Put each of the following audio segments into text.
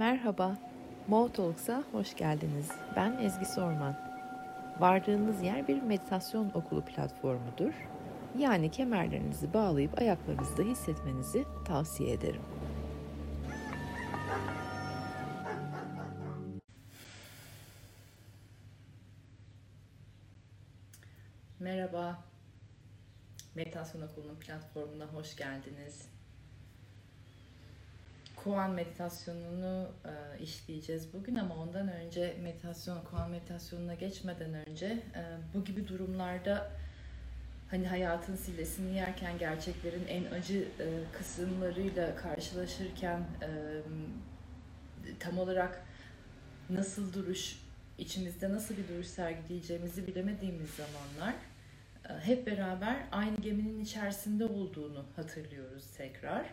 Merhaba, Mo hoş geldiniz. Ben Ezgi Sorman. Vardığınız yer bir meditasyon okulu platformudur. Yani kemerlerinizi bağlayıp ayaklarınızda hissetmenizi tavsiye ederim. Merhaba, Meditasyon Okulu'nun platformuna hoş geldiniz. Koan meditasyonunu e, işleyeceğiz bugün ama ondan önce meditasyon, koan meditasyonuna geçmeden önce e, bu gibi durumlarda hani hayatın sillesini yerken gerçeklerin en acı e, kısımlarıyla karşılaşırken e, tam olarak nasıl duruş, içimizde nasıl bir duruş sergileyeceğimizi bilemediğimiz zamanlar e, hep beraber aynı geminin içerisinde olduğunu hatırlıyoruz tekrar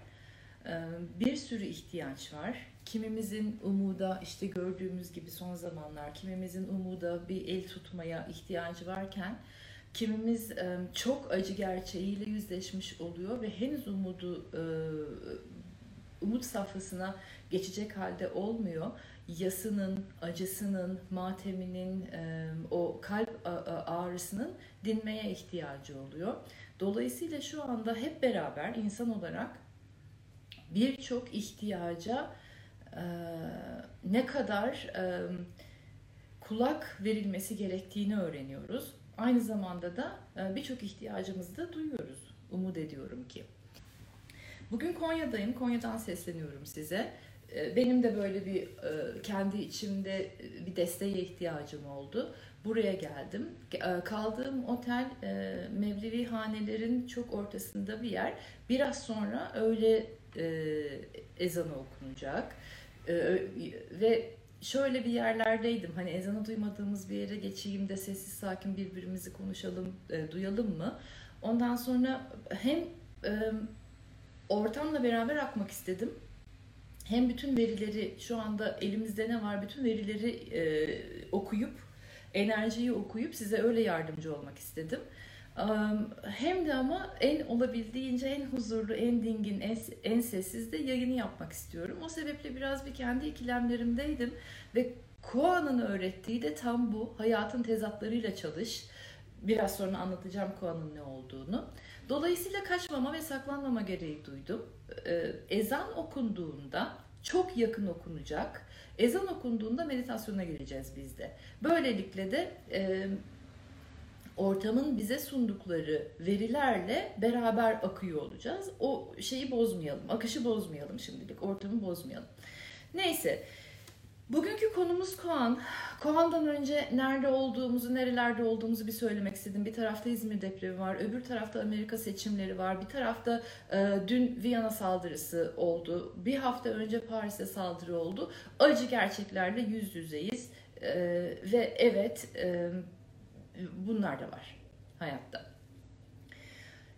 bir sürü ihtiyaç var. Kimimizin umuda işte gördüğümüz gibi son zamanlar kimimizin umuda bir el tutmaya ihtiyacı varken kimimiz e, çok acı gerçeğiyle yüzleşmiş oluyor ve henüz umudu e, umut safhasına geçecek halde olmuyor. Yasının, acısının, mateminin, e, o kalp ağrısının dinmeye ihtiyacı oluyor. Dolayısıyla şu anda hep beraber insan olarak birçok ihtiyaca e, ne kadar e, kulak verilmesi gerektiğini öğreniyoruz. Aynı zamanda da e, birçok ihtiyacımızı da duyuyoruz. Umut ediyorum ki. Bugün Konya'dayım. Konya'dan sesleniyorum size. Benim de böyle bir kendi içimde bir desteğe ihtiyacım oldu. Buraya geldim. Kaldığım otel Mevlevi hanelerin çok ortasında bir yer. Biraz sonra öyle e, ezanı okunacak. E, ve şöyle bir yerlerdeydim. Hani ezanı duymadığımız bir yere geçeyim de sessiz sakin birbirimizi konuşalım, e, duyalım mı? Ondan sonra hem e, ortamla beraber akmak istedim. Hem bütün verileri şu anda elimizde ne var bütün verileri e, okuyup enerjiyi okuyup size öyle yardımcı olmak istedim. Hem de ama en olabildiğince en huzurlu, en dingin, en, en sessiz de yayını yapmak istiyorum. O sebeple biraz bir kendi ikilemlerimdeydim ve Koa'nın öğrettiği de tam bu. Hayatın tezatlarıyla çalış. Biraz sonra anlatacağım Koa'nın ne olduğunu. Dolayısıyla kaçmama ve saklanmama gereği duydum. Ezan okunduğunda çok yakın okunacak. Ezan okunduğunda meditasyona gireceğiz biz de. Böylelikle de ortamın bize sundukları verilerle beraber akıyor olacağız. O şeyi bozmayalım, akışı bozmayalım şimdilik, ortamı bozmayalım. Neyse, bugünkü konumuz Koan. Koan'dan önce nerede olduğumuzu, nerelerde olduğumuzu bir söylemek istedim. Bir tarafta İzmir depremi var, öbür tarafta Amerika seçimleri var, bir tarafta e, dün Viyana saldırısı oldu, bir hafta önce Paris'e saldırı oldu. Acı gerçeklerle yüz yüzeyiz e, ve evet... E, bunlar da var hayatta.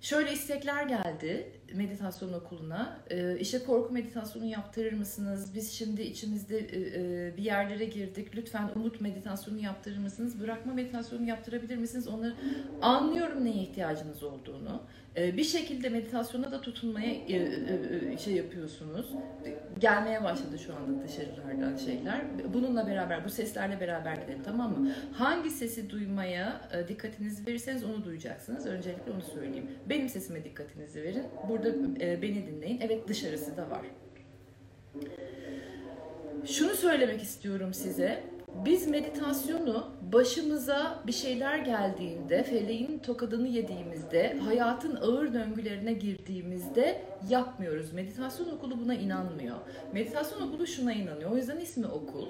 Şöyle istekler geldi meditasyon okuluna. Ee, işte korku meditasyonu yaptırır mısınız? Biz şimdi içimizde e, e, bir yerlere girdik. Lütfen umut meditasyonu yaptırır mısınız? Bırakma meditasyonu yaptırabilir misiniz? Onları anlıyorum neye ihtiyacınız olduğunu. Ee, bir şekilde meditasyona da tutunmaya e, şey yapıyorsunuz. Gelmeye başladı şu anda dışarılardan şeyler. Bununla beraber, bu seslerle beraber gidelim tamam mı? Hangi sesi duymaya dikkatinizi verirseniz onu duyacaksınız. Öncelikle onu söyleyeyim. Benim sesime dikkatinizi verin. Burada Burada e, beni dinleyin. Evet dışarısı da var. Şunu söylemek istiyorum size. Biz meditasyonu başımıza bir şeyler geldiğinde, feleğin tokadını yediğimizde, hayatın ağır döngülerine girdiğimizde yapmıyoruz. Meditasyon okulu buna inanmıyor. Meditasyon okulu şuna inanıyor. O yüzden ismi okul.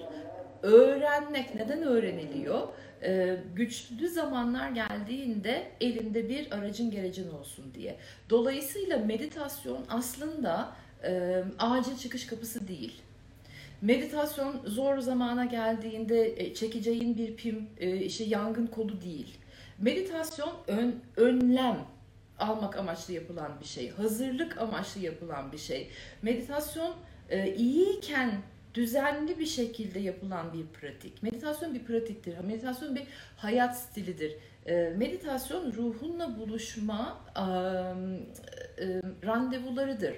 Öğrenmek neden öğreniliyor? Ee, güçlü zamanlar geldiğinde elinde bir aracın gerecin olsun diye. Dolayısıyla meditasyon aslında e, acil çıkış kapısı değil. Meditasyon zor zamana geldiğinde e, çekeceğin bir pim, e, işte yangın kolu değil. Meditasyon ön, önlem almak amaçlı yapılan bir şey, hazırlık amaçlı yapılan bir şey. Meditasyon e, iyiyken düzenli bir şekilde yapılan bir pratik. Meditasyon bir pratiktir. Meditasyon bir hayat stilidir. Meditasyon ruhunla buluşma randevularıdır.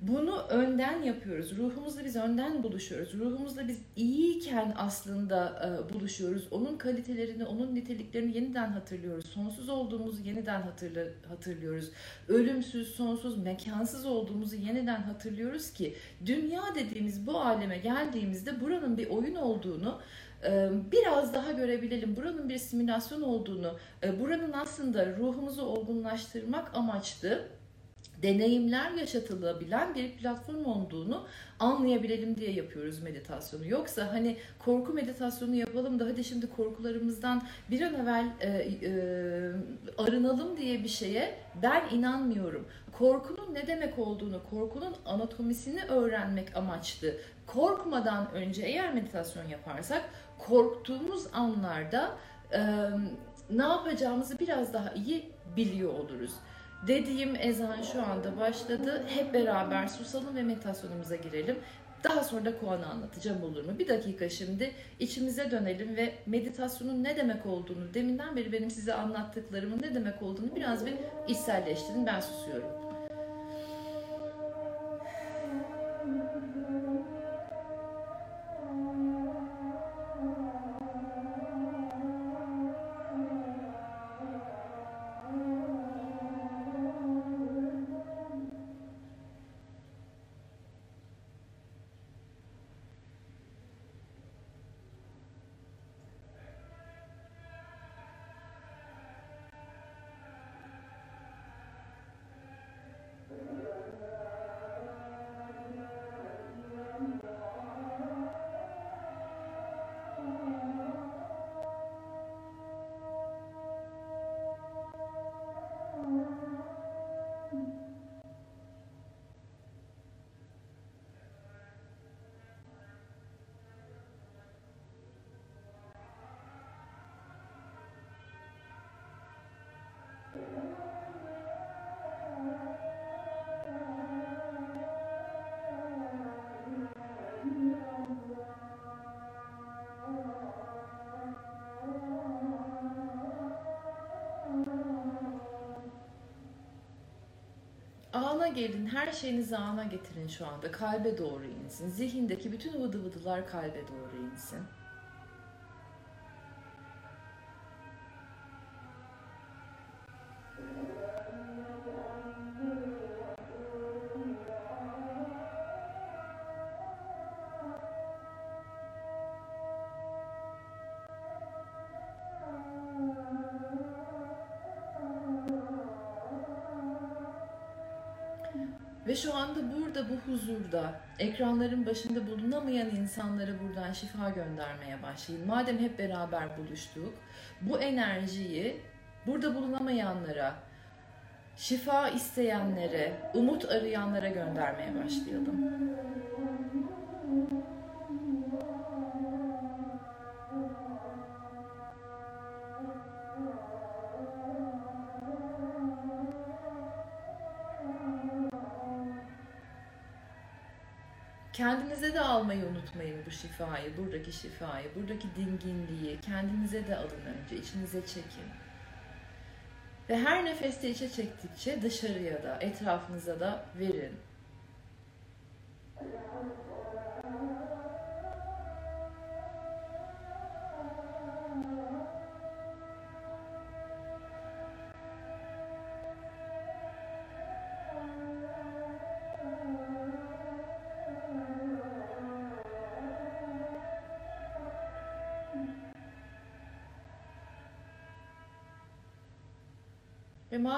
Bunu önden yapıyoruz. Ruhumuzla biz önden buluşuyoruz. Ruhumuzla biz iyiyken aslında e, buluşuyoruz. Onun kalitelerini, onun niteliklerini yeniden hatırlıyoruz. Sonsuz olduğumuzu yeniden hatırla, hatırlıyoruz. Ölümsüz, sonsuz, mekansız olduğumuzu yeniden hatırlıyoruz ki dünya dediğimiz bu aleme geldiğimizde buranın bir oyun olduğunu e, biraz daha görebilelim. Buranın bir simülasyon olduğunu, e, buranın aslında ruhumuzu olgunlaştırmak amaçlı deneyimler yaşatılabilen bir platform olduğunu anlayabilelim diye yapıyoruz meditasyonu. Yoksa hani korku meditasyonu yapalım da hadi şimdi korkularımızdan bir an evvel e, e, arınalım diye bir şeye ben inanmıyorum. Korkunun ne demek olduğunu, korkunun anatomisini öğrenmek amaçlı. Korkmadan önce eğer meditasyon yaparsak korktuğumuz anlarda e, ne yapacağımızı biraz daha iyi biliyor oluruz. Dediğim ezan şu anda başladı. Hep beraber susalım ve meditasyonumuza girelim. Daha sonra da koanı anlatacağım olur mu? Bir dakika şimdi içimize dönelim ve meditasyonun ne demek olduğunu, deminden beri benim size anlattıklarımın ne demek olduğunu biraz bir içselleştirin. Ben susuyorum. Gelin, her şeyinizi ana getirin şu anda. Kalbe doğru insin. Zihindeki bütün vıdı vıdılar kalbe doğru insin. Ve şu anda burada bu huzurda ekranların başında bulunamayan insanlara buradan şifa göndermeye başlayın. Madem hep beraber buluştuk, bu enerjiyi burada bulunamayanlara, şifa isteyenlere, umut arayanlara göndermeye başlayalım. Almayı unutmayın bu şifayı, buradaki şifayı, buradaki dinginliği kendinize de alın önce, içinize çekin. Ve her nefeste içe çektikçe dışarıya da, etrafınıza da verin.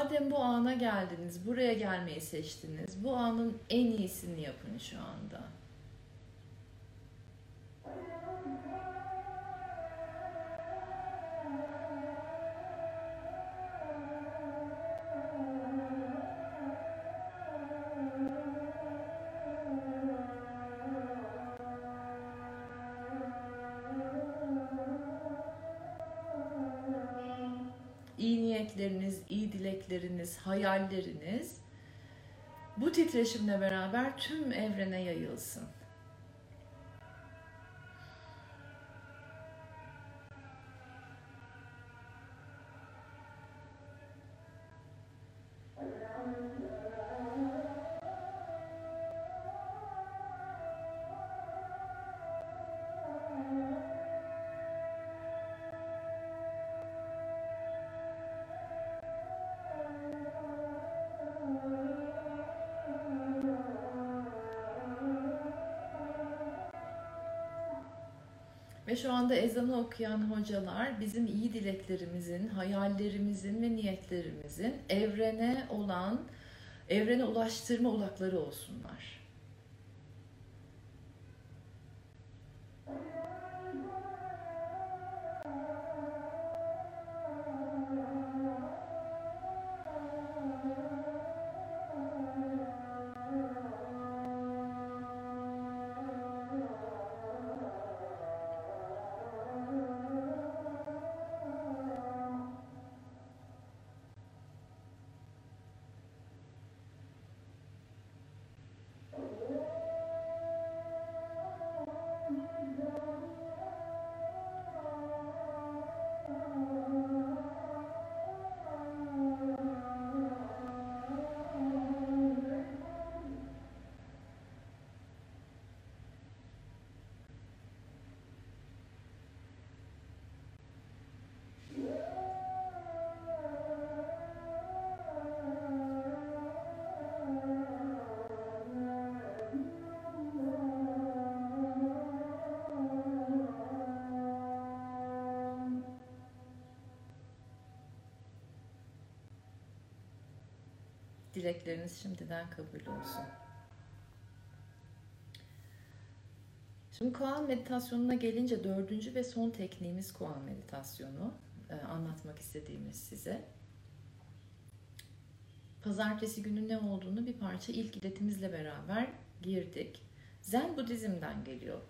Madem bu ana geldiniz, buraya gelmeyi seçtiniz, bu anın en iyisini yapın şu anda. İyi niyetleriniz, iyi dilekleriniz, hayalleriniz bu titreşimle beraber tüm evrene yayılsın. Ve şu anda ezanı okuyan hocalar bizim iyi dileklerimizin, hayallerimizin ve niyetlerimizin evrene olan, evrene ulaştırma ulakları olsunlar. Dilekleriniz şimdiden kabul olsun. Şimdi koan meditasyonuna gelince dördüncü ve son tekniğimiz koan meditasyonu. Ee, anlatmak istediğimiz size. Pazartesi günü ne olduğunu bir parça ilk iletimizle beraber girdik. Zen Budizm'den geliyor.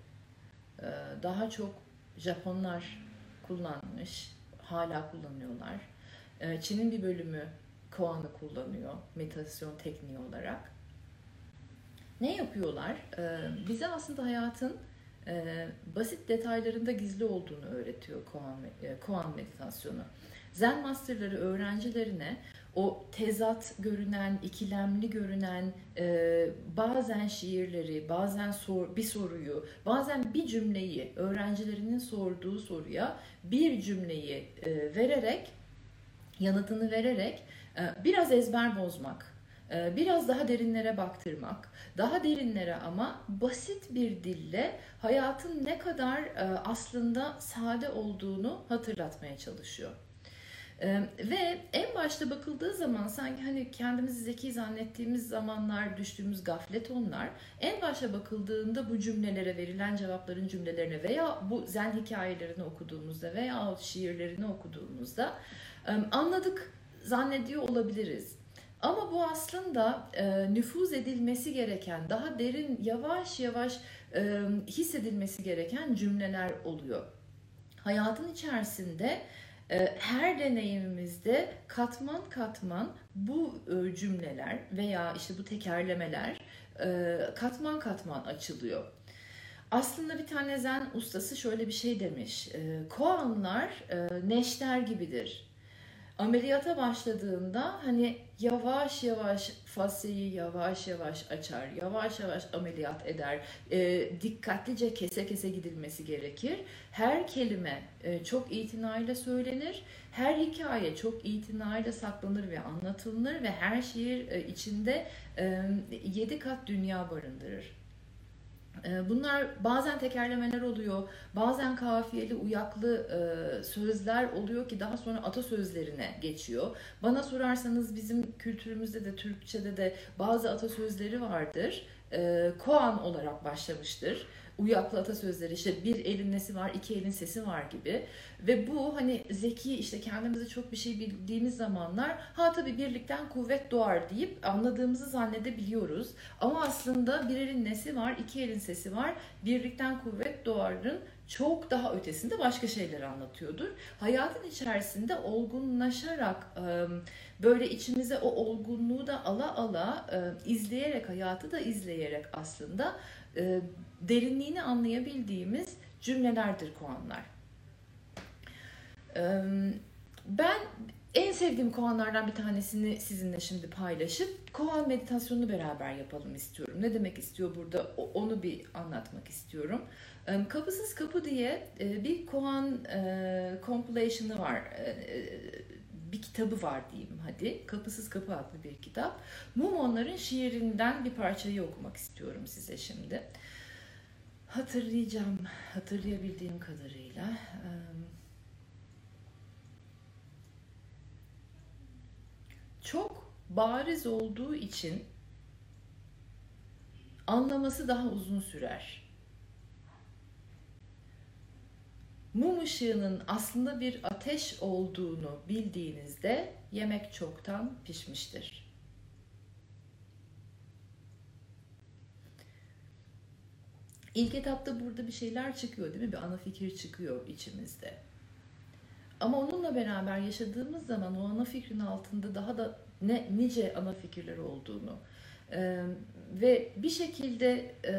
Ee, daha çok Japonlar kullanmış, hala kullanıyorlar. Ee, Çin'in bir bölümü koanı kullanıyor meditasyon tekniği olarak. Ne yapıyorlar? Ee, bize aslında hayatın e, basit detaylarında gizli olduğunu öğretiyor koan, e, koan meditasyonu. Zen masterları öğrencilerine o tezat görünen, ikilemli görünen e, bazen şiirleri, bazen sor, bir soruyu, bazen bir cümleyi öğrencilerinin sorduğu soruya bir cümleyi e, vererek, yanıtını vererek biraz ezber bozmak, e, biraz daha derinlere baktırmak, daha derinlere ama basit bir dille hayatın ne kadar e, aslında sade olduğunu hatırlatmaya çalışıyor. ve en başta bakıldığı zaman sanki hani kendimizi zeki zannettiğimiz zamanlar düştüğümüz gaflet onlar. En başta bakıldığında bu cümlelere verilen cevapların cümlelerine veya bu zen hikayelerini okuduğumuzda veya şiirlerini okuduğumuzda anladık zannediyor olabiliriz. Ama bu aslında e, nüfuz edilmesi gereken, daha derin, yavaş yavaş e, hissedilmesi gereken cümleler oluyor. Hayatın içerisinde e, her deneyimimizde katman katman bu e, cümleler veya işte bu tekerlemeler e, katman katman açılıyor. Aslında bir tane zen ustası şöyle bir şey demiş. E, koanlar e, neşter gibidir ameliyata başladığında hani yavaş yavaş faseyi yavaş yavaş açar, yavaş yavaş ameliyat eder, e, dikkatlice kese kese gidilmesi gerekir. Her kelime e, çok itinayla söylenir, her hikaye çok itinayla saklanır ve anlatılır ve her şiir e, içinde e, yedi kat dünya barındırır. Ee, bunlar bazen tekerlemeler oluyor, bazen kafiyeli, uyaklı e, sözler oluyor ki daha sonra atasözlerine geçiyor. Bana sorarsanız bizim kültürümüzde de Türkçe'de de bazı atasözleri vardır. E, koan olarak başlamıştır uyaklı atasözleri işte bir elin nesi var iki elin sesi var gibi ve bu hani zeki işte kendimize çok bir şey bildiğimiz zamanlar ha tabii birlikten kuvvet doğar deyip anladığımızı zannedebiliyoruz ama aslında bir elin nesi var iki elin sesi var birlikten kuvvet doğarın çok daha ötesinde başka şeyler anlatıyordur. Hayatın içerisinde olgunlaşarak böyle içimize o olgunluğu da ala ala izleyerek hayatı da izleyerek aslında derinliğini anlayabildiğimiz cümlelerdir koanlar. Ben en sevdiğim koanlardan bir tanesini sizinle şimdi paylaşıp koan meditasyonunu beraber yapalım istiyorum. Ne demek istiyor burada onu bir anlatmak istiyorum. Kapısız Kapı diye bir koan compilation'ı var. Bir kitabı var diyeyim hadi. Kapısız Kapı adlı bir kitap. Mumonların şiirinden bir parçayı okumak istiyorum size şimdi. Hatırlayacağım, hatırlayabildiğim kadarıyla. Çok bariz olduğu için anlaması daha uzun sürer. Mum ışığının aslında bir ateş olduğunu bildiğinizde yemek çoktan pişmiştir. İlk etapta burada bir şeyler çıkıyor değil mi? Bir ana fikir çıkıyor içimizde. Ama onunla beraber yaşadığımız zaman o ana fikrin altında daha da ne nice ana fikirler olduğunu e, ve bir şekilde e,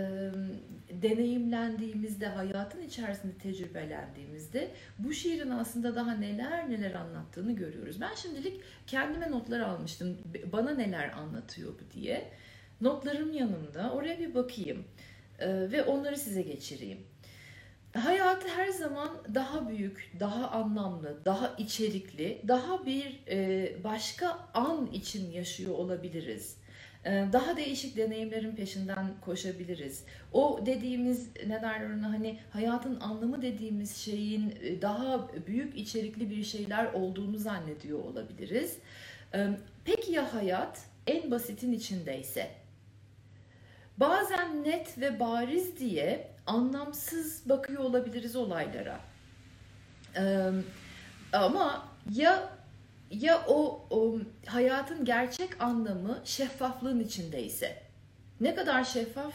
deneyimlendiğimizde, hayatın içerisinde tecrübelendiğimizde bu şiirin aslında daha neler neler anlattığını görüyoruz. Ben şimdilik kendime notlar almıştım. Bana neler anlatıyor bu diye. Notlarım yanımda. Oraya bir bakayım. Ee, ve onları size geçireyim. Hayatı her zaman daha büyük, daha anlamlı, daha içerikli, daha bir e, başka an için yaşıyor olabiliriz. Ee, daha değişik deneyimlerin peşinden koşabiliriz. O dediğimiz ne derler ona hani hayatın anlamı dediğimiz şeyin e, daha büyük içerikli bir şeyler olduğunu zannediyor olabiliriz. Ee, peki ya hayat en basitin içindeyse? Bazen net ve bariz diye anlamsız bakıyor olabiliriz olaylara. Ama ya ya o, o hayatın gerçek anlamı şeffaflığın içindeyse, ne kadar şeffaf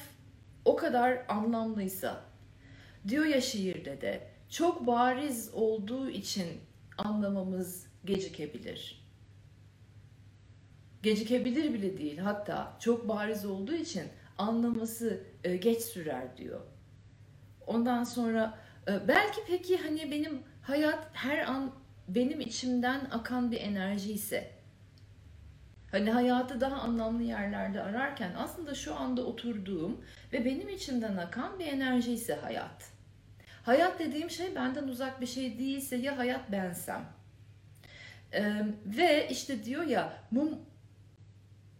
o kadar anlamlıysa. Diyor ya şiirde de çok bariz olduğu için anlamamız gecikebilir. Gecikebilir bile değil hatta çok bariz olduğu için anlaması e, geç sürer diyor. Ondan sonra e, belki peki hani benim hayat her an benim içimden akan bir enerji ise hani hayatı daha anlamlı yerlerde ararken aslında şu anda oturduğum ve benim içimden akan bir enerji ise hayat. Hayat dediğim şey benden uzak bir şey değilse ya hayat bensem. Ee, ve işte diyor ya mum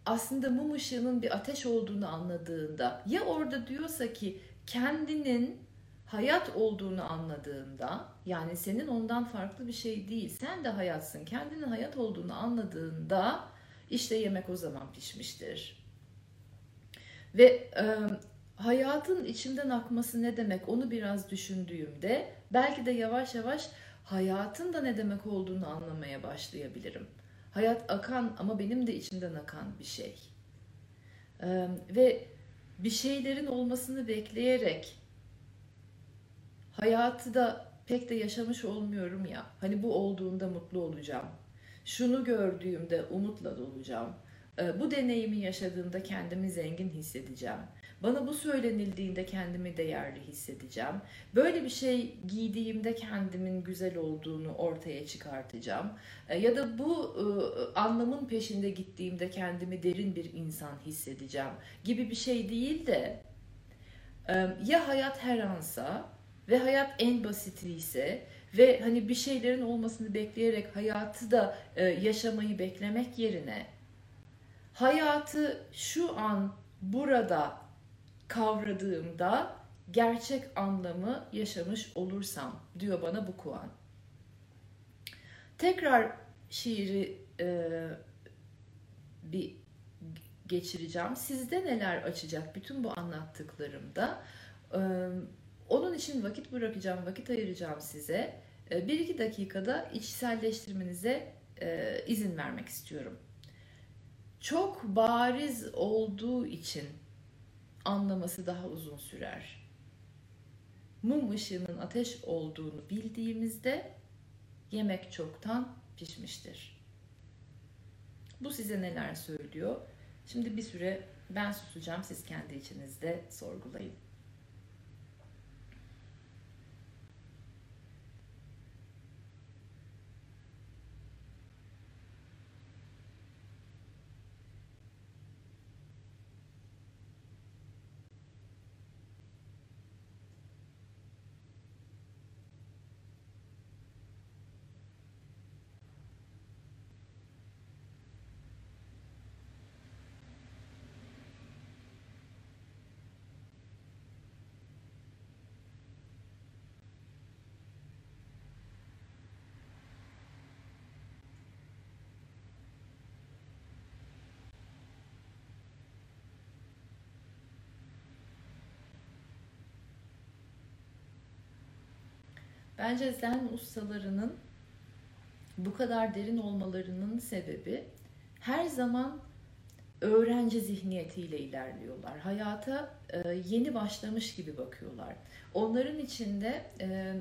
aslında mum ışığının bir ateş olduğunu anladığında ya orada diyorsa ki kendinin hayat olduğunu anladığında yani senin ondan farklı bir şey değil sen de hayatsın kendinin hayat olduğunu anladığında işte yemek o zaman pişmiştir. Ve e, hayatın içinden akması ne demek onu biraz düşündüğümde belki de yavaş yavaş hayatın da ne demek olduğunu anlamaya başlayabilirim. Hayat akan ama benim de içimden akan bir şey. Ee, ve bir şeylerin olmasını bekleyerek hayatı da pek de yaşamış olmuyorum ya. Hani bu olduğunda mutlu olacağım. Şunu gördüğümde umutla dolacağım. Ee, bu deneyimi yaşadığımda kendimi zengin hissedeceğim. Bana bu söylenildiğinde kendimi değerli hissedeceğim. Böyle bir şey giydiğimde kendimin güzel olduğunu ortaya çıkartacağım. E, ya da bu e, anlamın peşinde gittiğimde kendimi derin bir insan hissedeceğim gibi bir şey değil de e, ya hayat her ansa ve hayat en basiti ise ve hani bir şeylerin olmasını bekleyerek hayatı da yaşamayı beklemek yerine hayatı şu an burada kavradığımda gerçek anlamı yaşamış olursam diyor bana bu Kuan. Tekrar şiiri e, bir geçireceğim. Sizde neler açacak bütün bu anlattıklarımda? E, onun için vakit bırakacağım, vakit ayıracağım size. E, bir iki dakikada içselleştirmenize e, izin vermek istiyorum. Çok bariz olduğu için anlaması daha uzun sürer. Mum ışığının ateş olduğunu bildiğimizde yemek çoktan pişmiştir. Bu size neler söylüyor? Şimdi bir süre ben susacağım, siz kendi içinizde sorgulayın. Bence zen ustalarının bu kadar derin olmalarının sebebi her zaman öğrenci zihniyetiyle ilerliyorlar. Hayata e, yeni başlamış gibi bakıyorlar. Onların içinde e,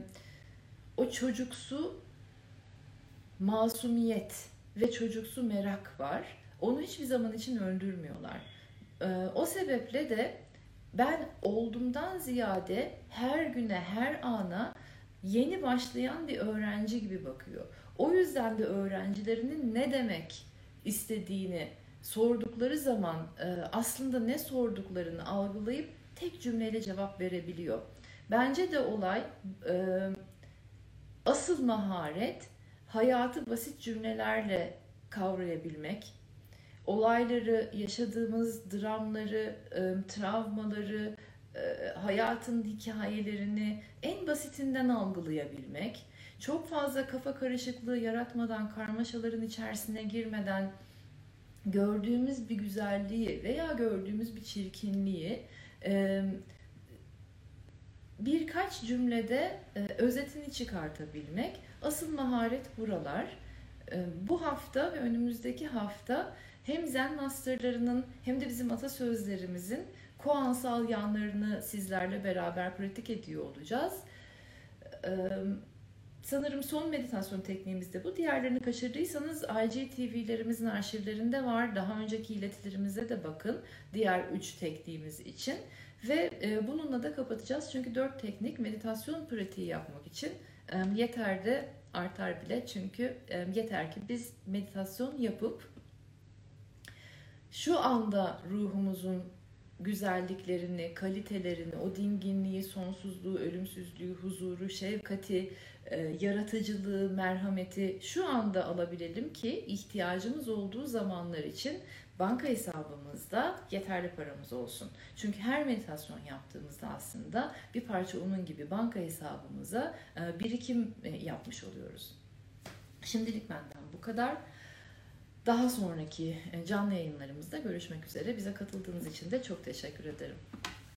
o çocuksu masumiyet ve çocuksu merak var. Onu hiçbir zaman için öldürmüyorlar. E, o sebeple de ben oldumdan ziyade her güne, her ana yeni başlayan bir öğrenci gibi bakıyor. O yüzden de öğrencilerinin ne demek istediğini sordukları zaman e, aslında ne sorduklarını algılayıp tek cümleyle cevap verebiliyor. Bence de olay e, asıl maharet hayatı basit cümlelerle kavrayabilmek, olayları, yaşadığımız dramları, e, travmaları, hayatın hikayelerini en basitinden algılayabilmek, çok fazla kafa karışıklığı yaratmadan, karmaşaların içerisine girmeden gördüğümüz bir güzelliği veya gördüğümüz bir çirkinliği birkaç cümlede özetini çıkartabilmek. Asıl maharet buralar. Bu hafta ve önümüzdeki hafta hem Zen Master'larının hem de bizim atasözlerimizin koansal yanlarını sizlerle beraber pratik ediyor olacağız. Sanırım son meditasyon tekniğimiz de bu. Diğerlerini kaçırdıysanız IGTV'lerimizin arşivlerinde var. Daha önceki iletilerimize de bakın. Diğer üç tekniğimiz için. Ve bununla da kapatacağız. Çünkü dört teknik meditasyon pratiği yapmak için e, yeter de artar bile. Çünkü yeter ki biz meditasyon yapıp şu anda ruhumuzun güzelliklerini, kalitelerini, o dinginliği, sonsuzluğu, ölümsüzlüğü, huzuru, şefkati, e, yaratıcılığı, merhameti şu anda alabilelim ki ihtiyacımız olduğu zamanlar için banka hesabımızda yeterli paramız olsun. Çünkü her meditasyon yaptığımızda aslında bir parça onun gibi banka hesabımıza e, birikim e, yapmış oluyoruz. Şimdilik benden bu kadar. Daha sonraki canlı yayınlarımızda görüşmek üzere. Bize katıldığınız için de çok teşekkür ederim.